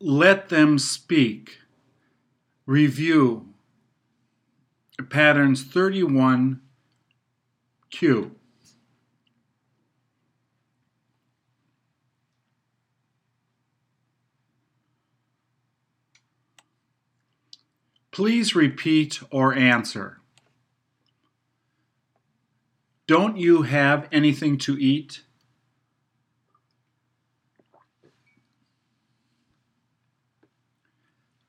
Let them speak. Review. Patterns 31 Q. Please repeat or answer. Don't you have anything to eat?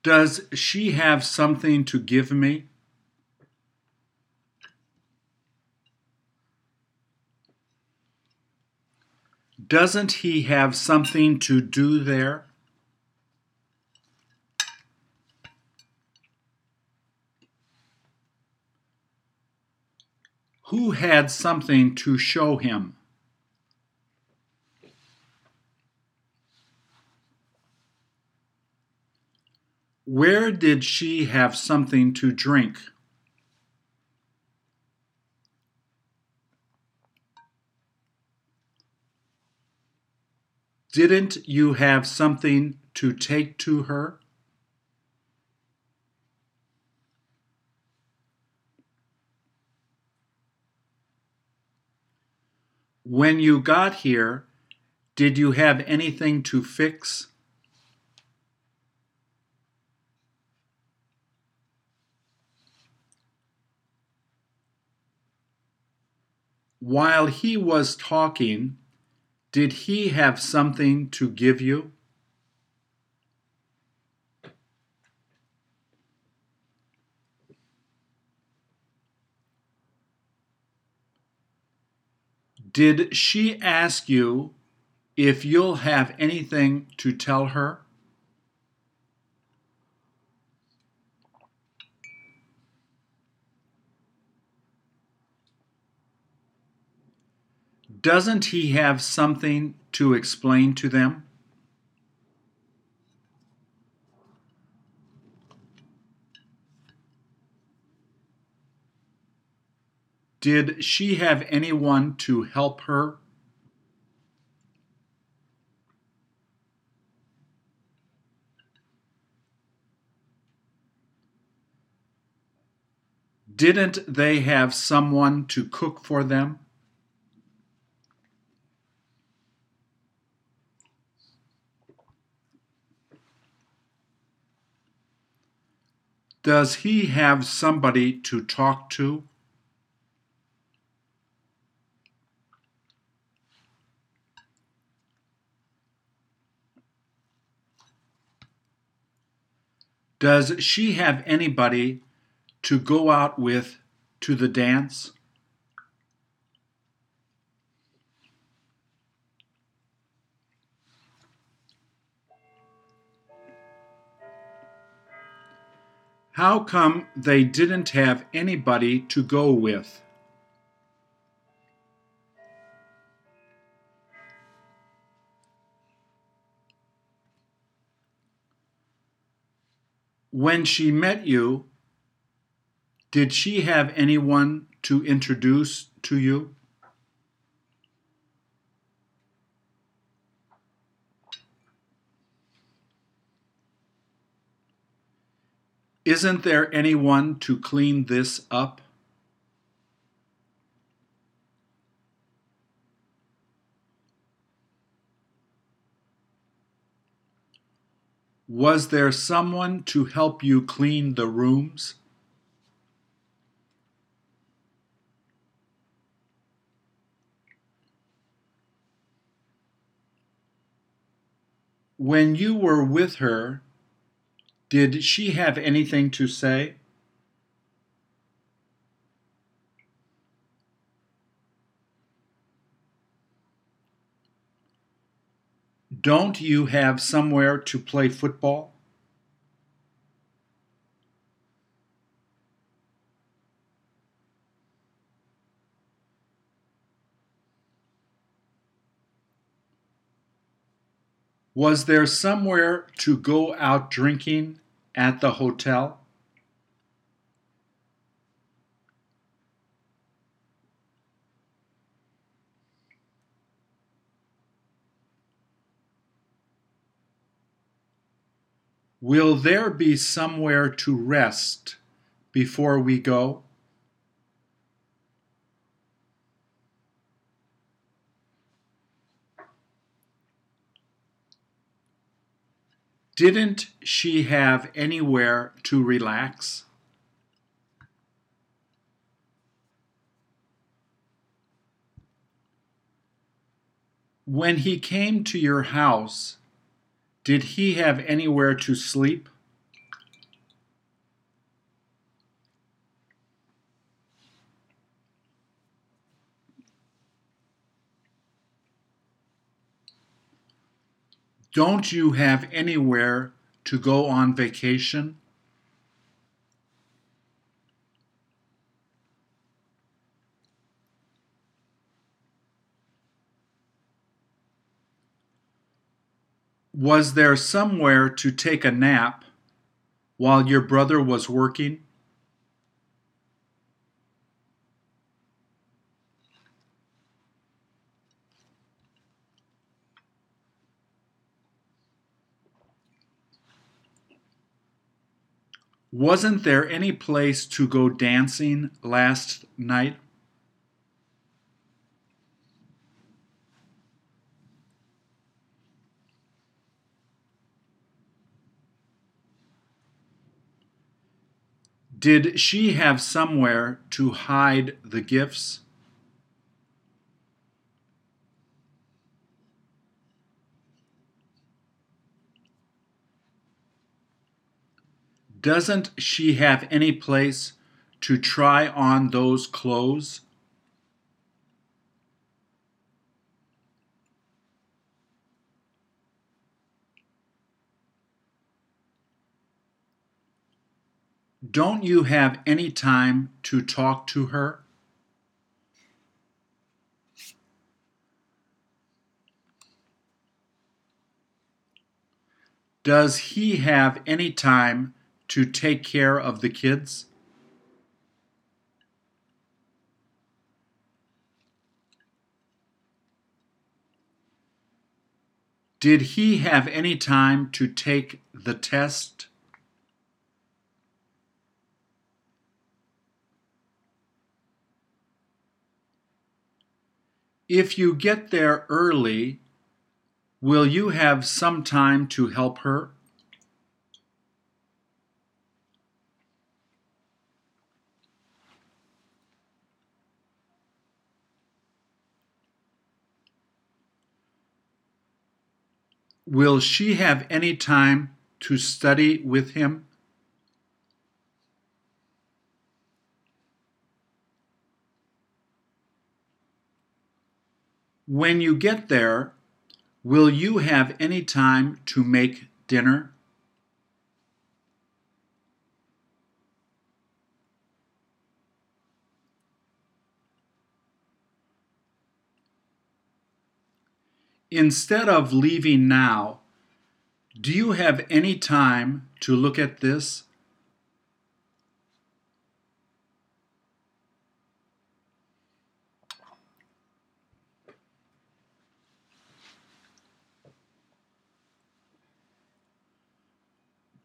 Does she have something to give me? Doesn't he have something to do there? Who had something to show him? Where did she have something to drink? Didn't you have something to take to her? When you got here, did you have anything to fix? While he was talking, did he have something to give you? Did she ask you if you'll have anything to tell her? Doesn't he have something to explain to them? Did she have anyone to help her? Didn't they have someone to cook for them? Does he have somebody to talk to? Does she have anybody to go out with to the dance? How come they didn't have anybody to go with? When she met you, did she have anyone to introduce to you? Isn't there anyone to clean this up? Was there someone to help you clean the rooms? When you were with her, did she have anything to say? Don't you have somewhere to play football? Was there somewhere to go out drinking at the hotel? Will there be somewhere to rest before we go? Didn't she have anywhere to relax? When he came to your house, did he have anywhere to sleep? Don't you have anywhere to go on vacation? Was there somewhere to take a nap while your brother was working? Wasn't there any place to go dancing last night? Did she have somewhere to hide the gifts? Doesn't she have any place to try on those clothes? Don't you have any time to talk to her? Does he have any time to take care of the kids? Did he have any time to take the test? If you get there early, will you have some time to help her? Will she have any time to study with him? When you get there, will you have any time to make dinner? Instead of leaving now, do you have any time to look at this?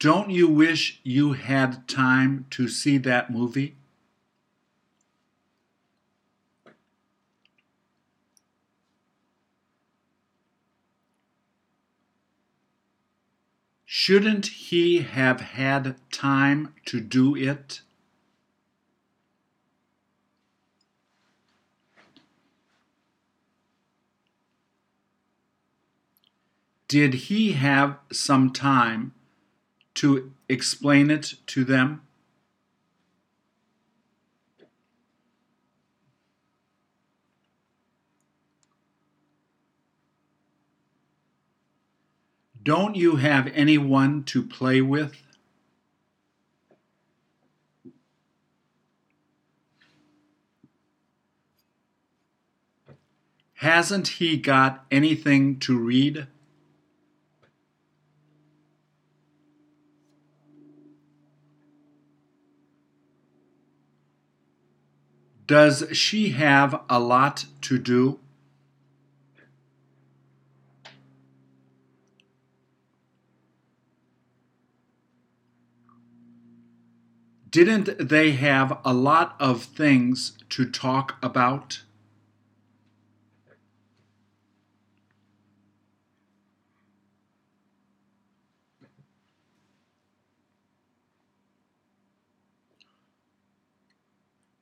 Don't you wish you had time to see that movie? Shouldn't he have had time to do it? Did he have some time to explain it to them? Don't you have anyone to play with? Hasn't he got anything to read? Does she have a lot to do? Didn't they have a lot of things to talk about?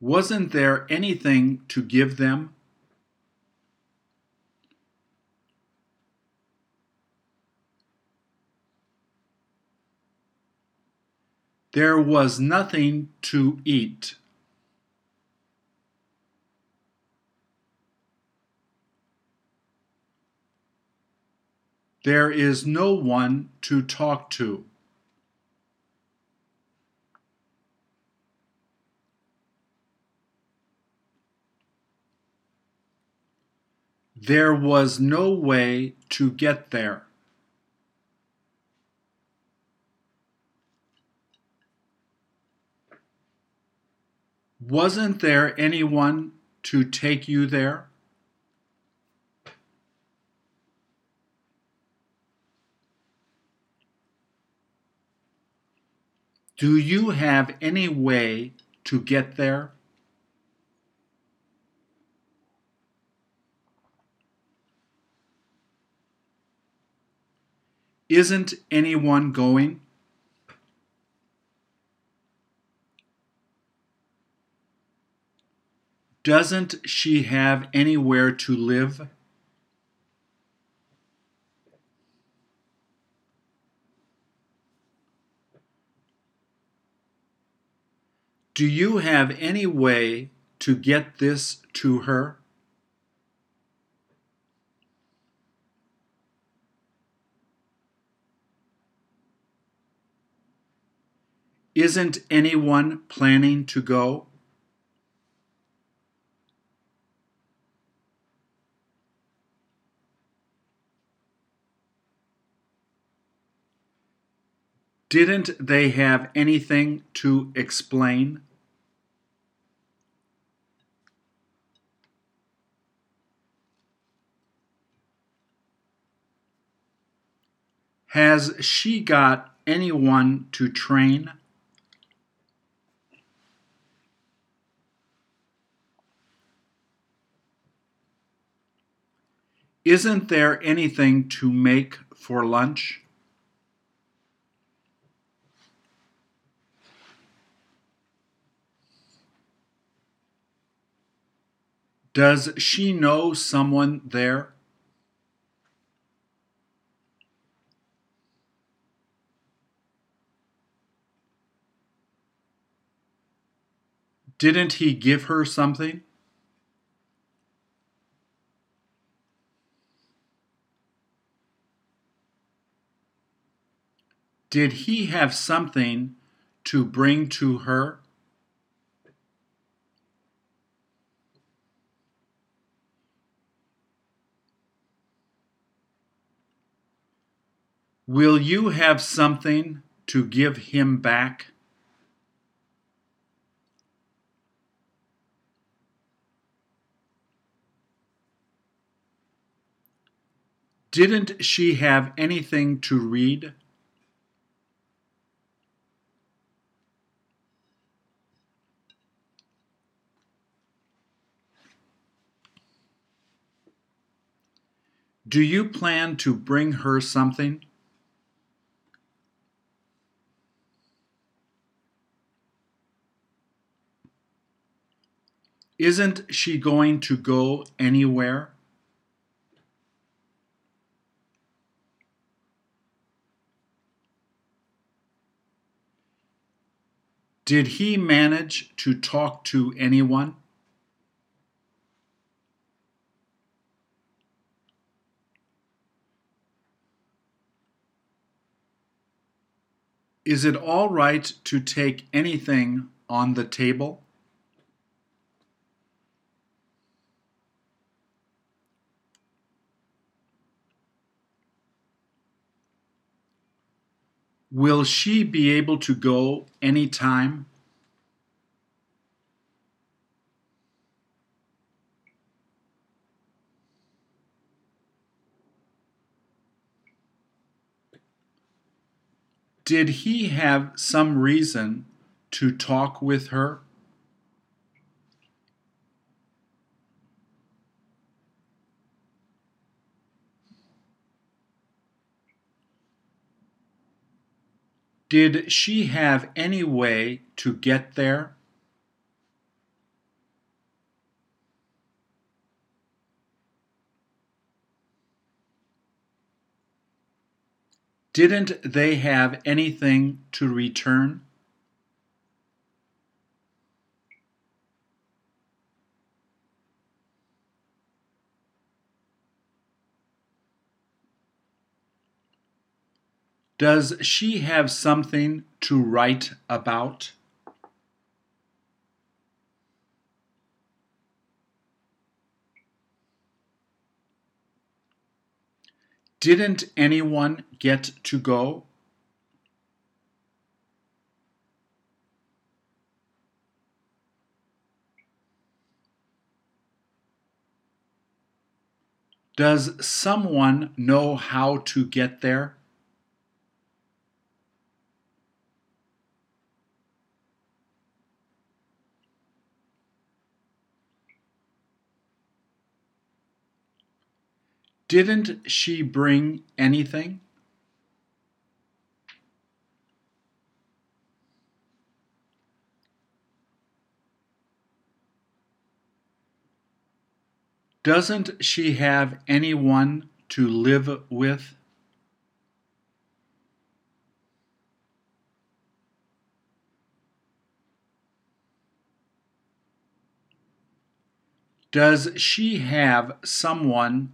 Wasn't there anything to give them? There was nothing to eat. There is no one to talk to. There was no way to get there. Wasn't there anyone to take you there? Do you have any way to get there? Isn't anyone going? Doesn't she have anywhere to live? Do you have any way to get this to her? Isn't anyone planning to go? Didn't they have anything to explain? Has she got anyone to train? Isn't there anything to make for lunch? Does she know someone there? Didn't he give her something? Did he have something to bring to her? Will you have something to give him back? Didn't she have anything to read? Do you plan to bring her something? Isn't she going to go anywhere? Did he manage to talk to anyone? Is it all right to take anything on the table? Will she be able to go anytime? Did he have some reason to talk with her? Did she have any way to get there? Didn't they have anything to return? Does she have something to write about? Didn't anyone get to go? Does someone know how to get there? Didn't she bring anything? Doesn't she have anyone to live with? Does she have someone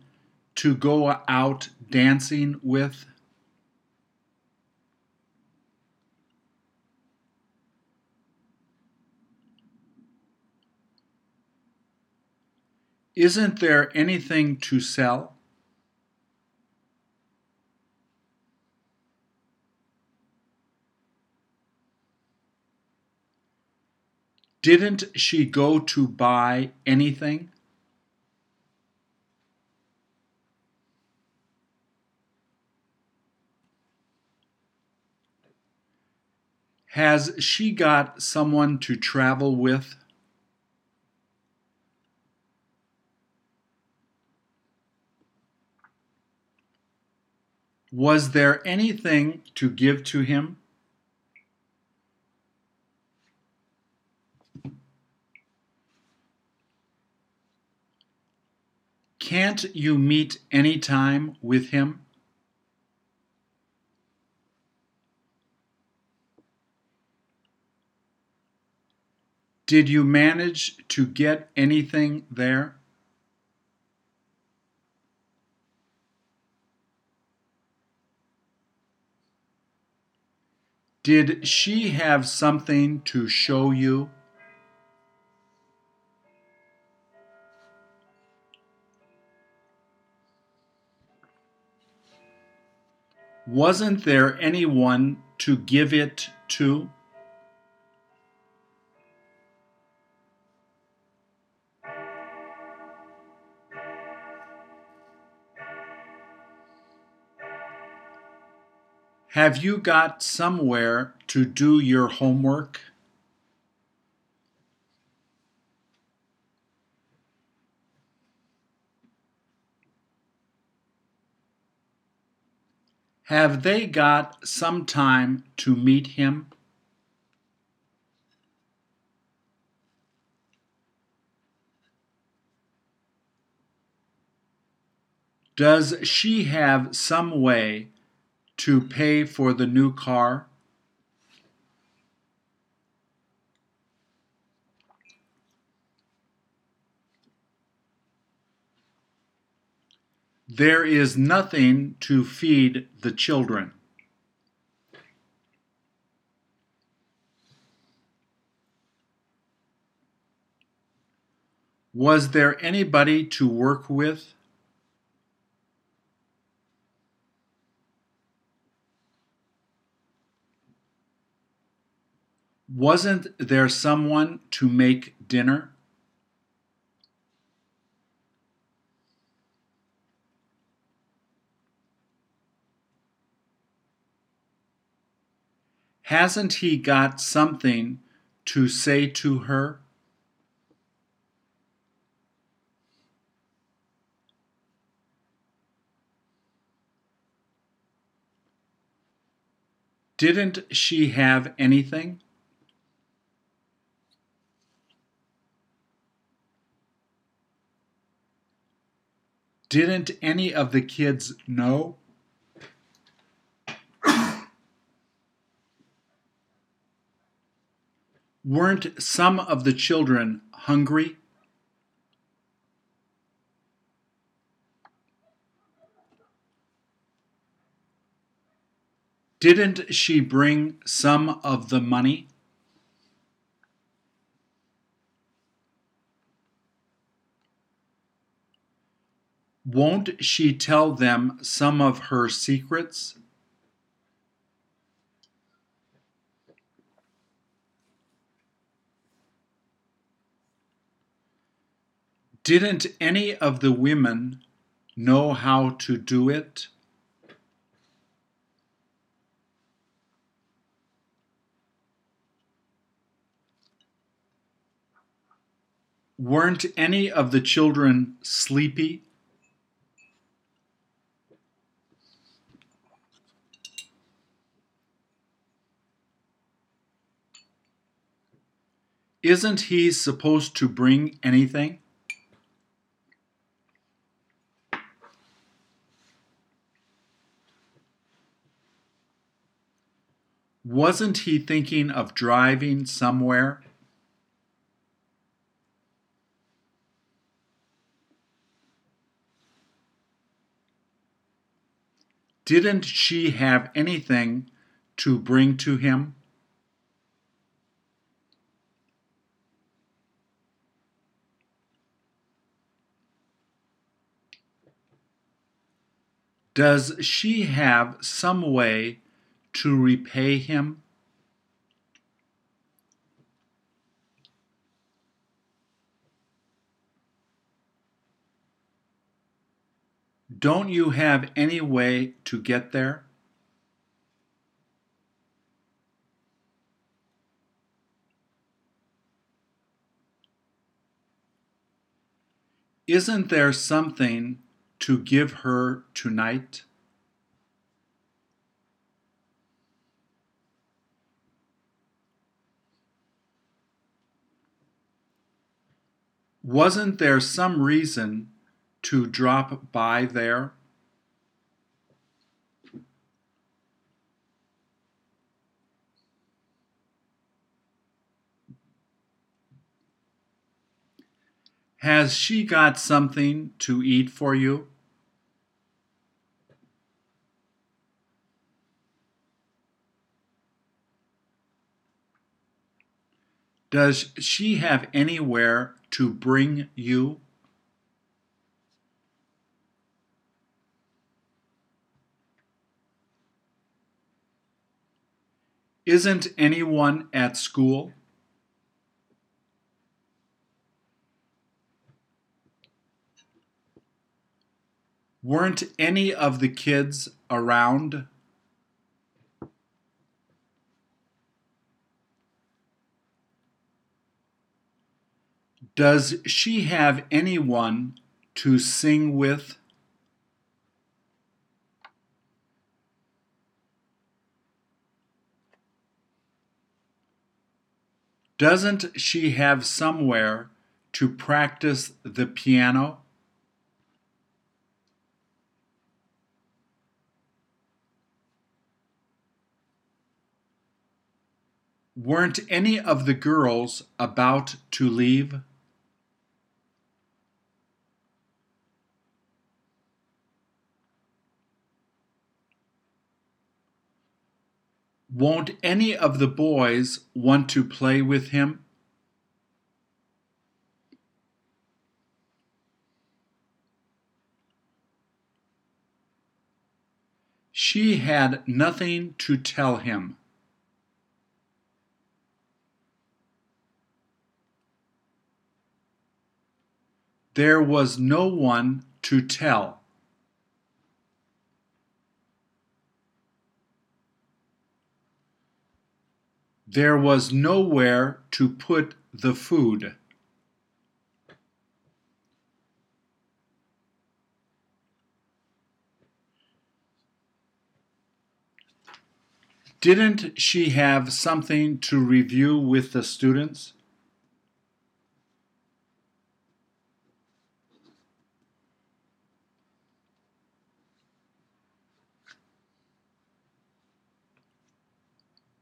to go out dancing with? Isn't there anything to sell? Didn't she go to buy anything? Has she got someone to travel with? Was there anything to give to him? Can't you meet any time with him? Did you manage to get anything there? Did she have something to show you? Wasn't there anyone to give it to? Have you got somewhere to do your homework? Have they got some time to meet him? Does she have some way to pay for the new car? There is nothing to feed the children. Was there anybody to work with? Wasn't there someone to make dinner? Hasn't he got something to say to her? Didn't she have anything? Didn't any of the kids know? Weren't some of the children hungry? Didn't she bring some of the money? Won't she tell them some of her secrets? Didn't any of the women know how to do it? Weren't any of the children sleepy? Isn't he supposed to bring anything? Wasn't he thinking of driving somewhere? Didn't she have anything to bring to him? Does she have some way to repay him? Don't you have any way to get there? Isn't there something to give her tonight? Wasn't there some reason to drop by there? Has she got something to eat for you? Does she have anywhere to bring you? Isn't anyone at school? Weren't any of the kids around? Does she have anyone to sing with? Doesn't she have somewhere to practice the piano? Weren't any of the girls about to leave? Won't any of the boys want to play with him? She had nothing to tell him. There was no one to tell. There was nowhere to put the food. Didn't she have something to review with the students?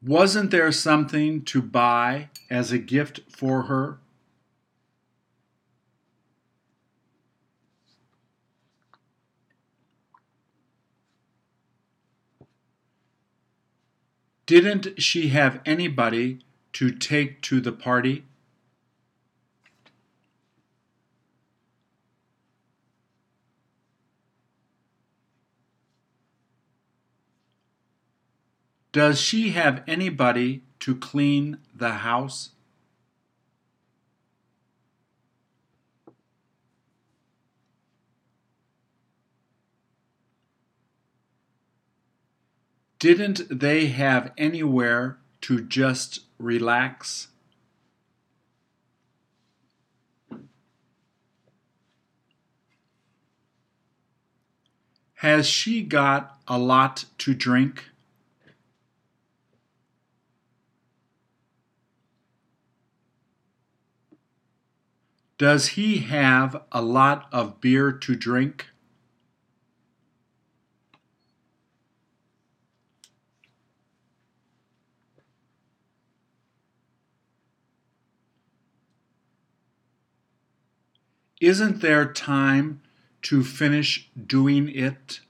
Wasn't there something to buy as a gift for her? Didn't she have anybody to take to the party? Does she have anybody to clean the house? Didn't they have anywhere to just relax? Has she got a lot to drink? Does he have a lot of beer to drink? Isn't there time to finish doing it?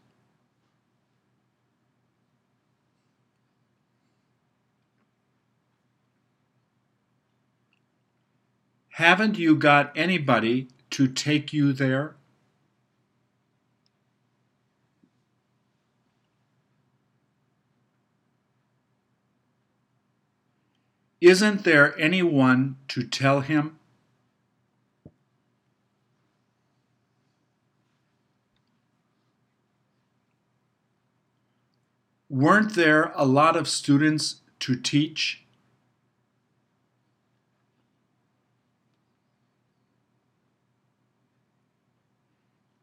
Haven't you got anybody to take you there? Isn't there anyone to tell him? Weren't there a lot of students to teach?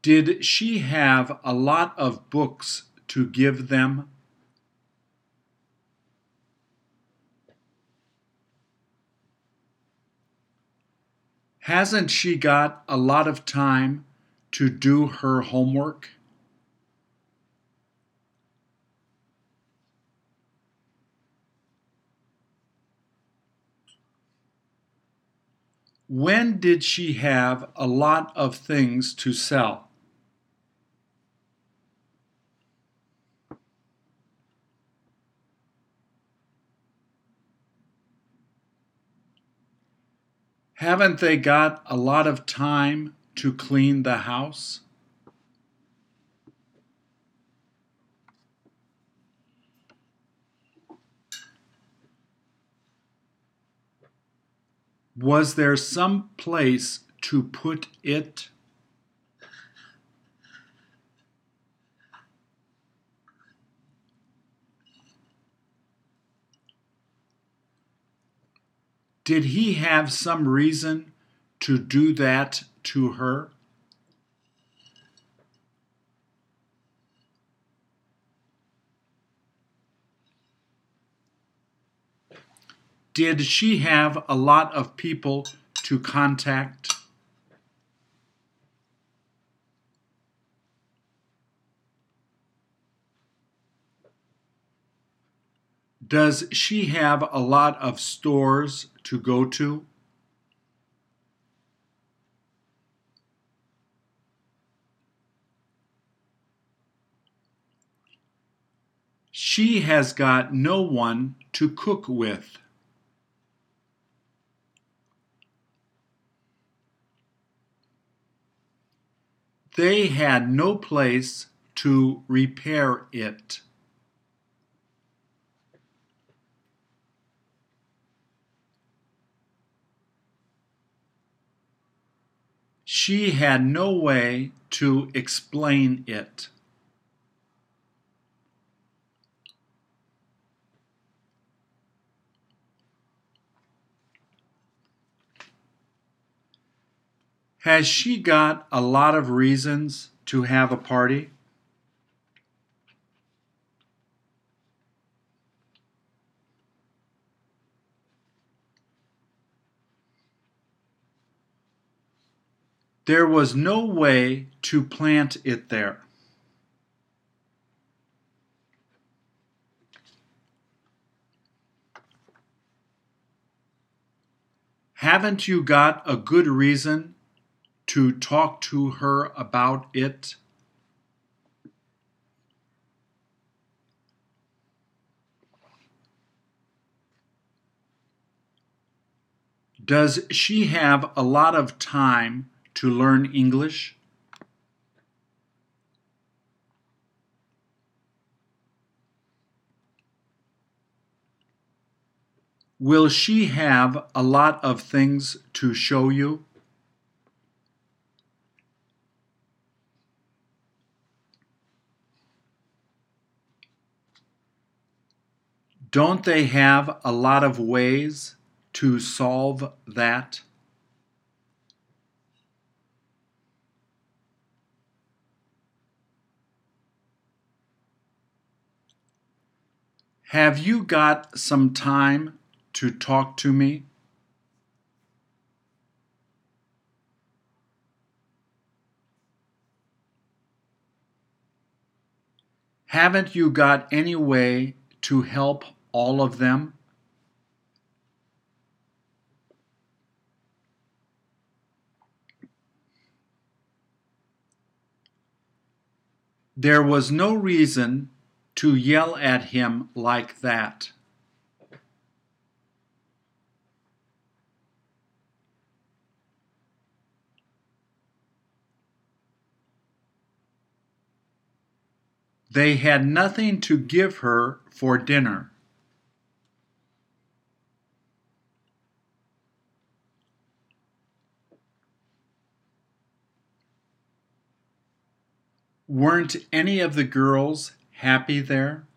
Did she have a lot of books to give them? Hasn't she got a lot of time to do her homework? When did she have a lot of things to sell? Haven't they got a lot of time to clean the house? Was there some place to put it? Did he have some reason to do that to her? Did she have a lot of people to contact? Does she have a lot of stores to go to? She has got no one to cook with. They had no place to repair it. she had no way to explain it. Has she got a lot of reasons to have a party? There was no way to plant it there. Haven't you got a good reason to talk to her about it? Does she have a lot of time to learn English? Will she have a lot of things to show you? Don't they have a lot of ways to solve that? Have you got some time to talk to me? Haven't you got any way to help all of them? There was no reason to yell at him like that. They had nothing to give her for dinner. Weren't any of the girls happy there?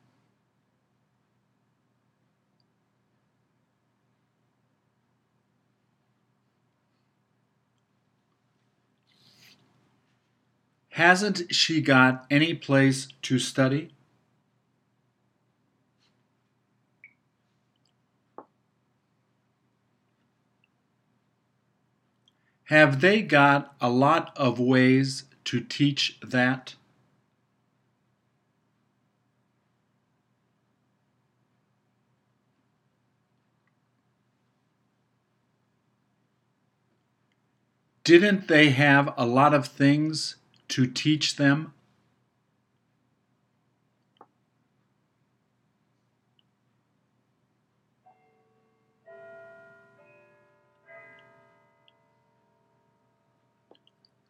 Hasn't she got any place to study? Have they got a lot of ways to teach that? Didn't they have a lot of things to teach them?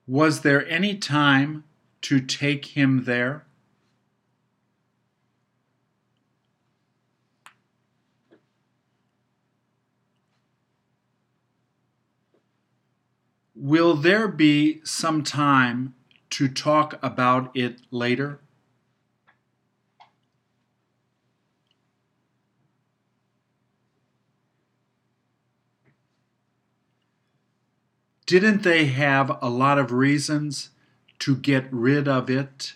Was there any time to take him there? Will there be some time to talk about it later? Didn't they have a lot of reasons to get rid of it?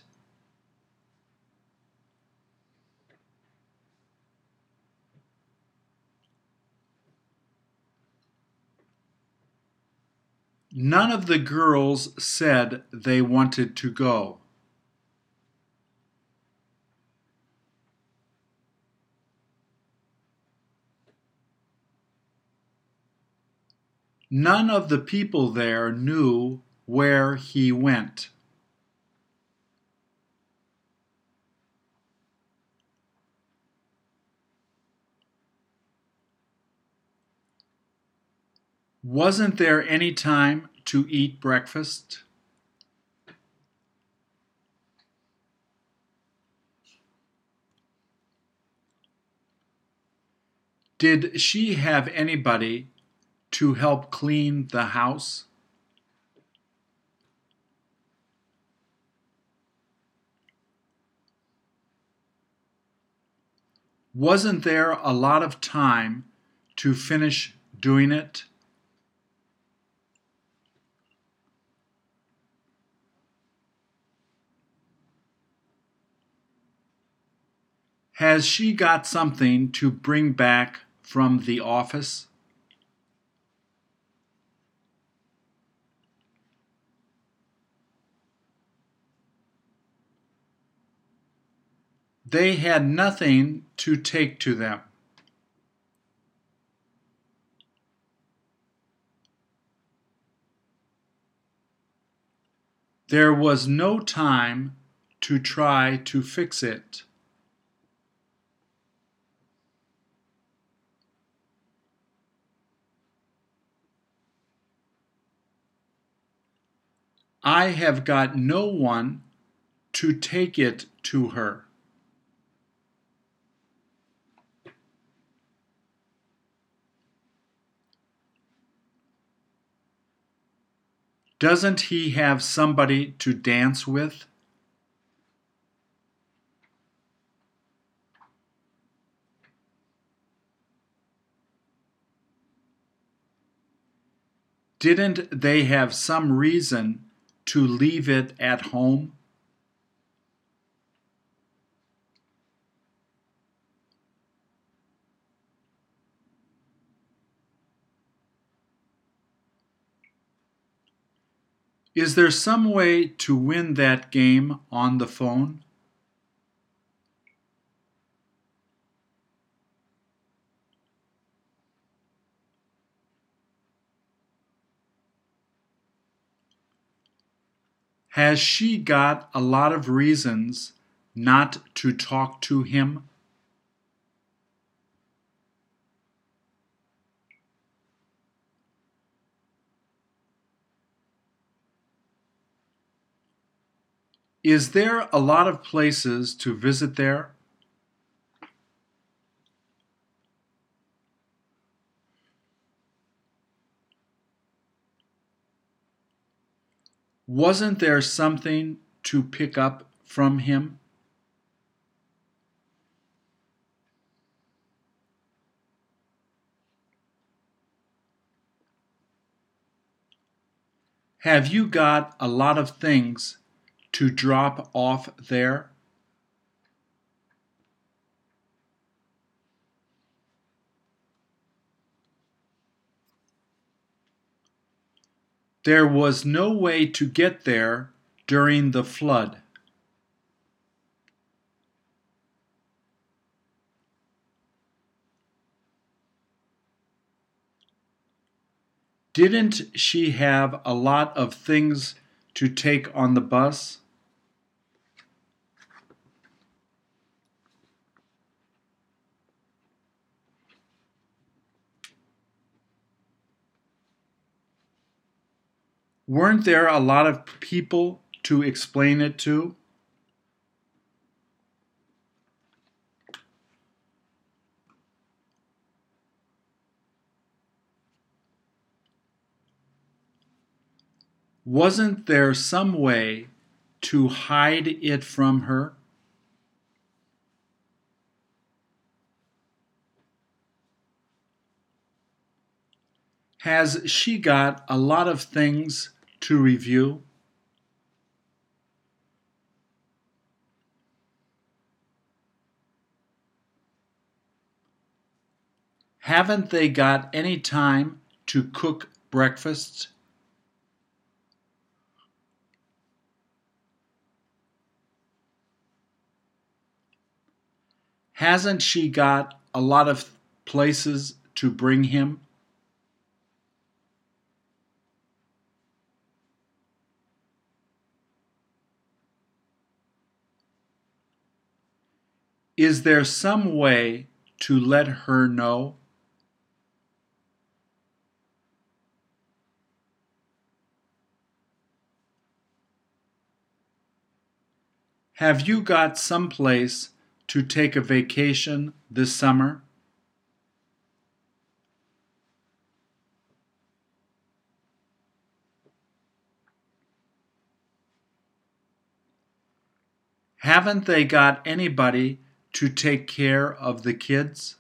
None of the girls said they wanted to go. None of the people there knew where he went. Wasn't there any time to eat breakfast? Did she have anybody to help clean the house? Wasn't there a lot of time to finish doing it? Has she got something to bring back from the office? They had nothing to take to them. There was no time to try to fix it. I have got no one to take it to her. Doesn't he have somebody to dance with? Didn't they have some reason to leave it at home? Is there some way to win that game on the phone? Has she got a lot of reasons not to talk to him? Is there a lot of places to visit there? Wasn't there something to pick up from him? Have you got a lot of things to drop off there? There was no way to get there during the flood. Didn't she have a lot of things to take on the bus? Weren't there a lot of people to explain it to? Wasn't there some way to hide it from her? Has she got a lot of things to review? Haven't they got any time to cook breakfast? Hasn't she got a lot of places to bring him? Is there some way to let her know? Have you got some place to take a vacation this summer? Haven't they got anybody to take care of the kids?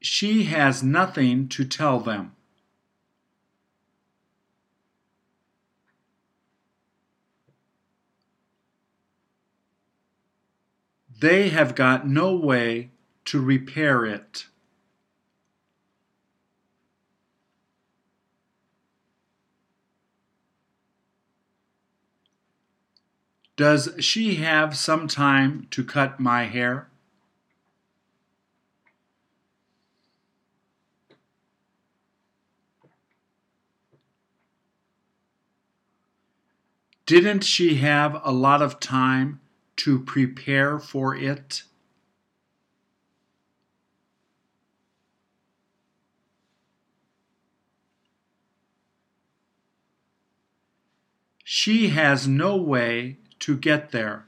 She has nothing to tell them. They have got no way to repair it. Does she have some time to cut my hair? Didn't she have a lot of time to prepare for it? She has no way to get there.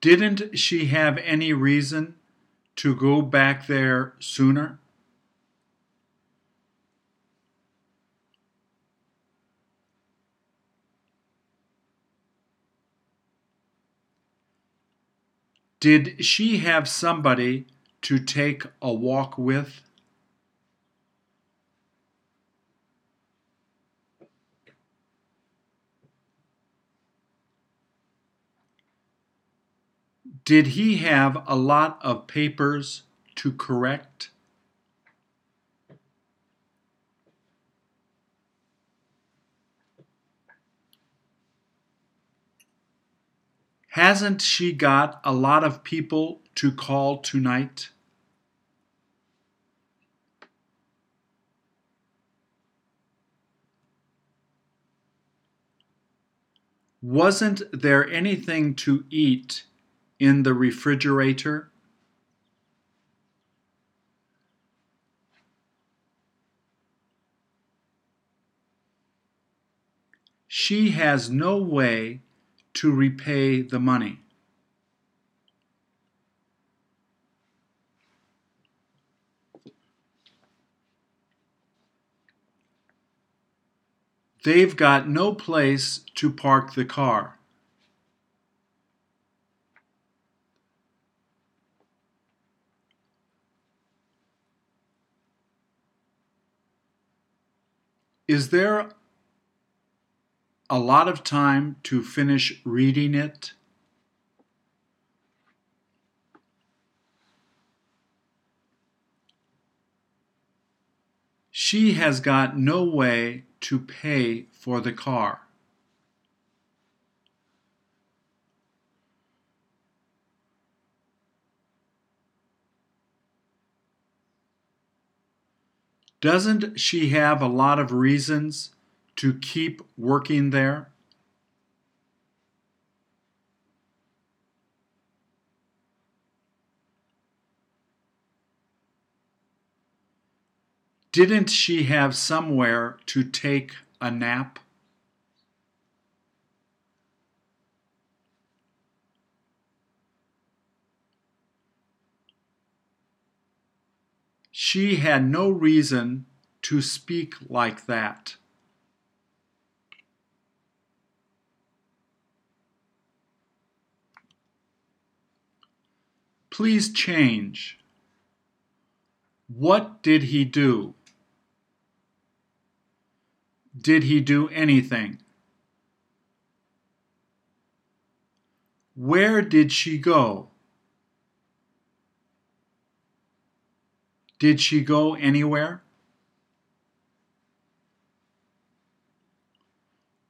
Didn't she have any reason to go back there sooner? Did she have somebody to take a walk with? Did he have a lot of papers to correct? Hasn't she got a lot of people to call tonight? Wasn't there anything to eat in the refrigerator? She has no way to repay the money. They've got no place to park the car. Is there a lot of time to finish reading it? She has got no way to pay for the car. Doesn't she have a lot of reasons to keep working there? Didn't she have somewhere to take a nap? She had no reason to speak like that. Please change. What did he do? Did he do anything? Where did she go? Did she go anywhere?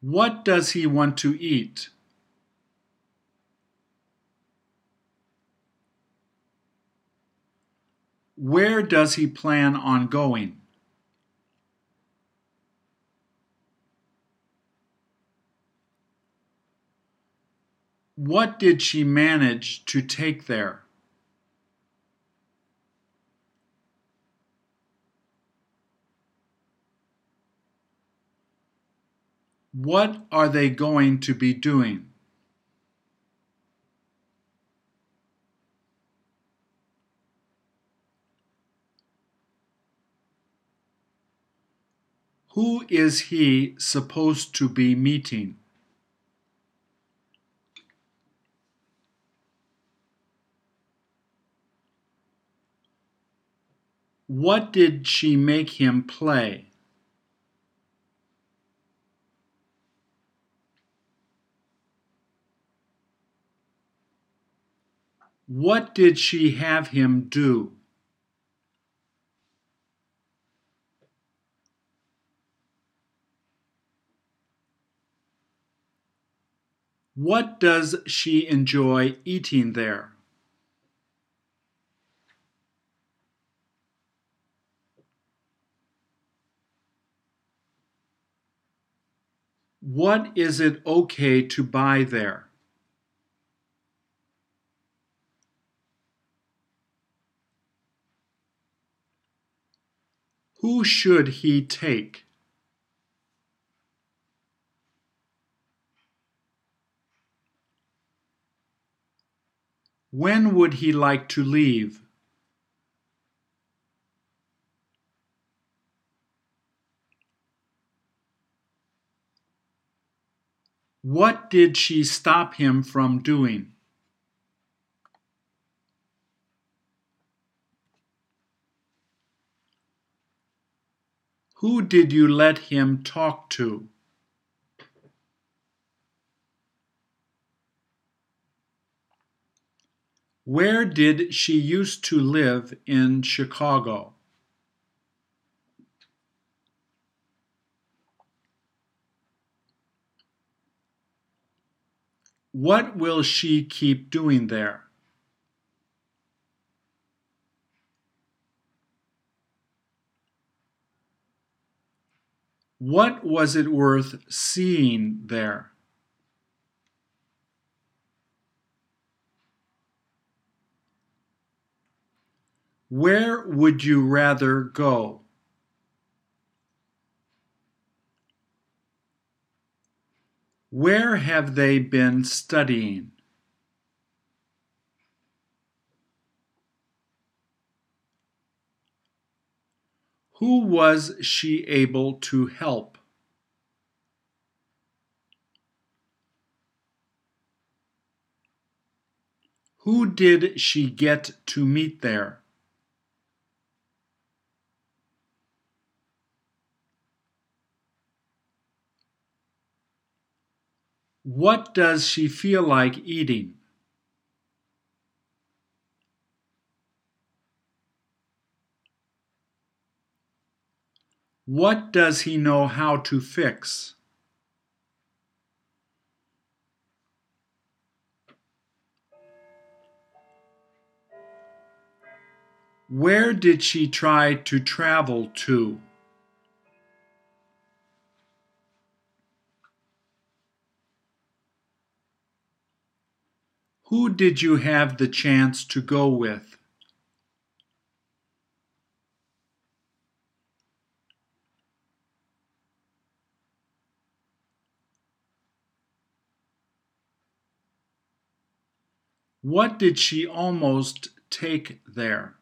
What does he want to eat? Where does he plan on going? What did she manage to take there? What are they going to be doing? Who is he supposed to be meeting? What did she make him play? What did she have him do? What does she enjoy eating there? What is it okay to buy there? Who should he take? When would he like to leave? What did she stop him from doing? Who did you let him talk to? Where did she used to live in Chicago? What will she keep doing there? What was it worth seeing there? Where would you rather go? Where have they been studying? Who was she able to help? Who did she get to meet there? What does she feel like eating? What does he know how to fix? Where did she try to travel to? Who did you have the chance to go with? What did she almost take there?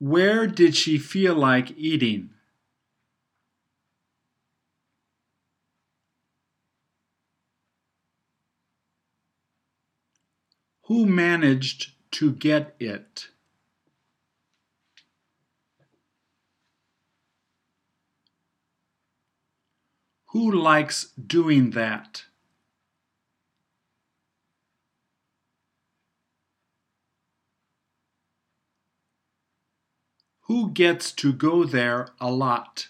Where did she feel like eating? Who managed to get it? Who likes doing that? Who gets to go there a lot?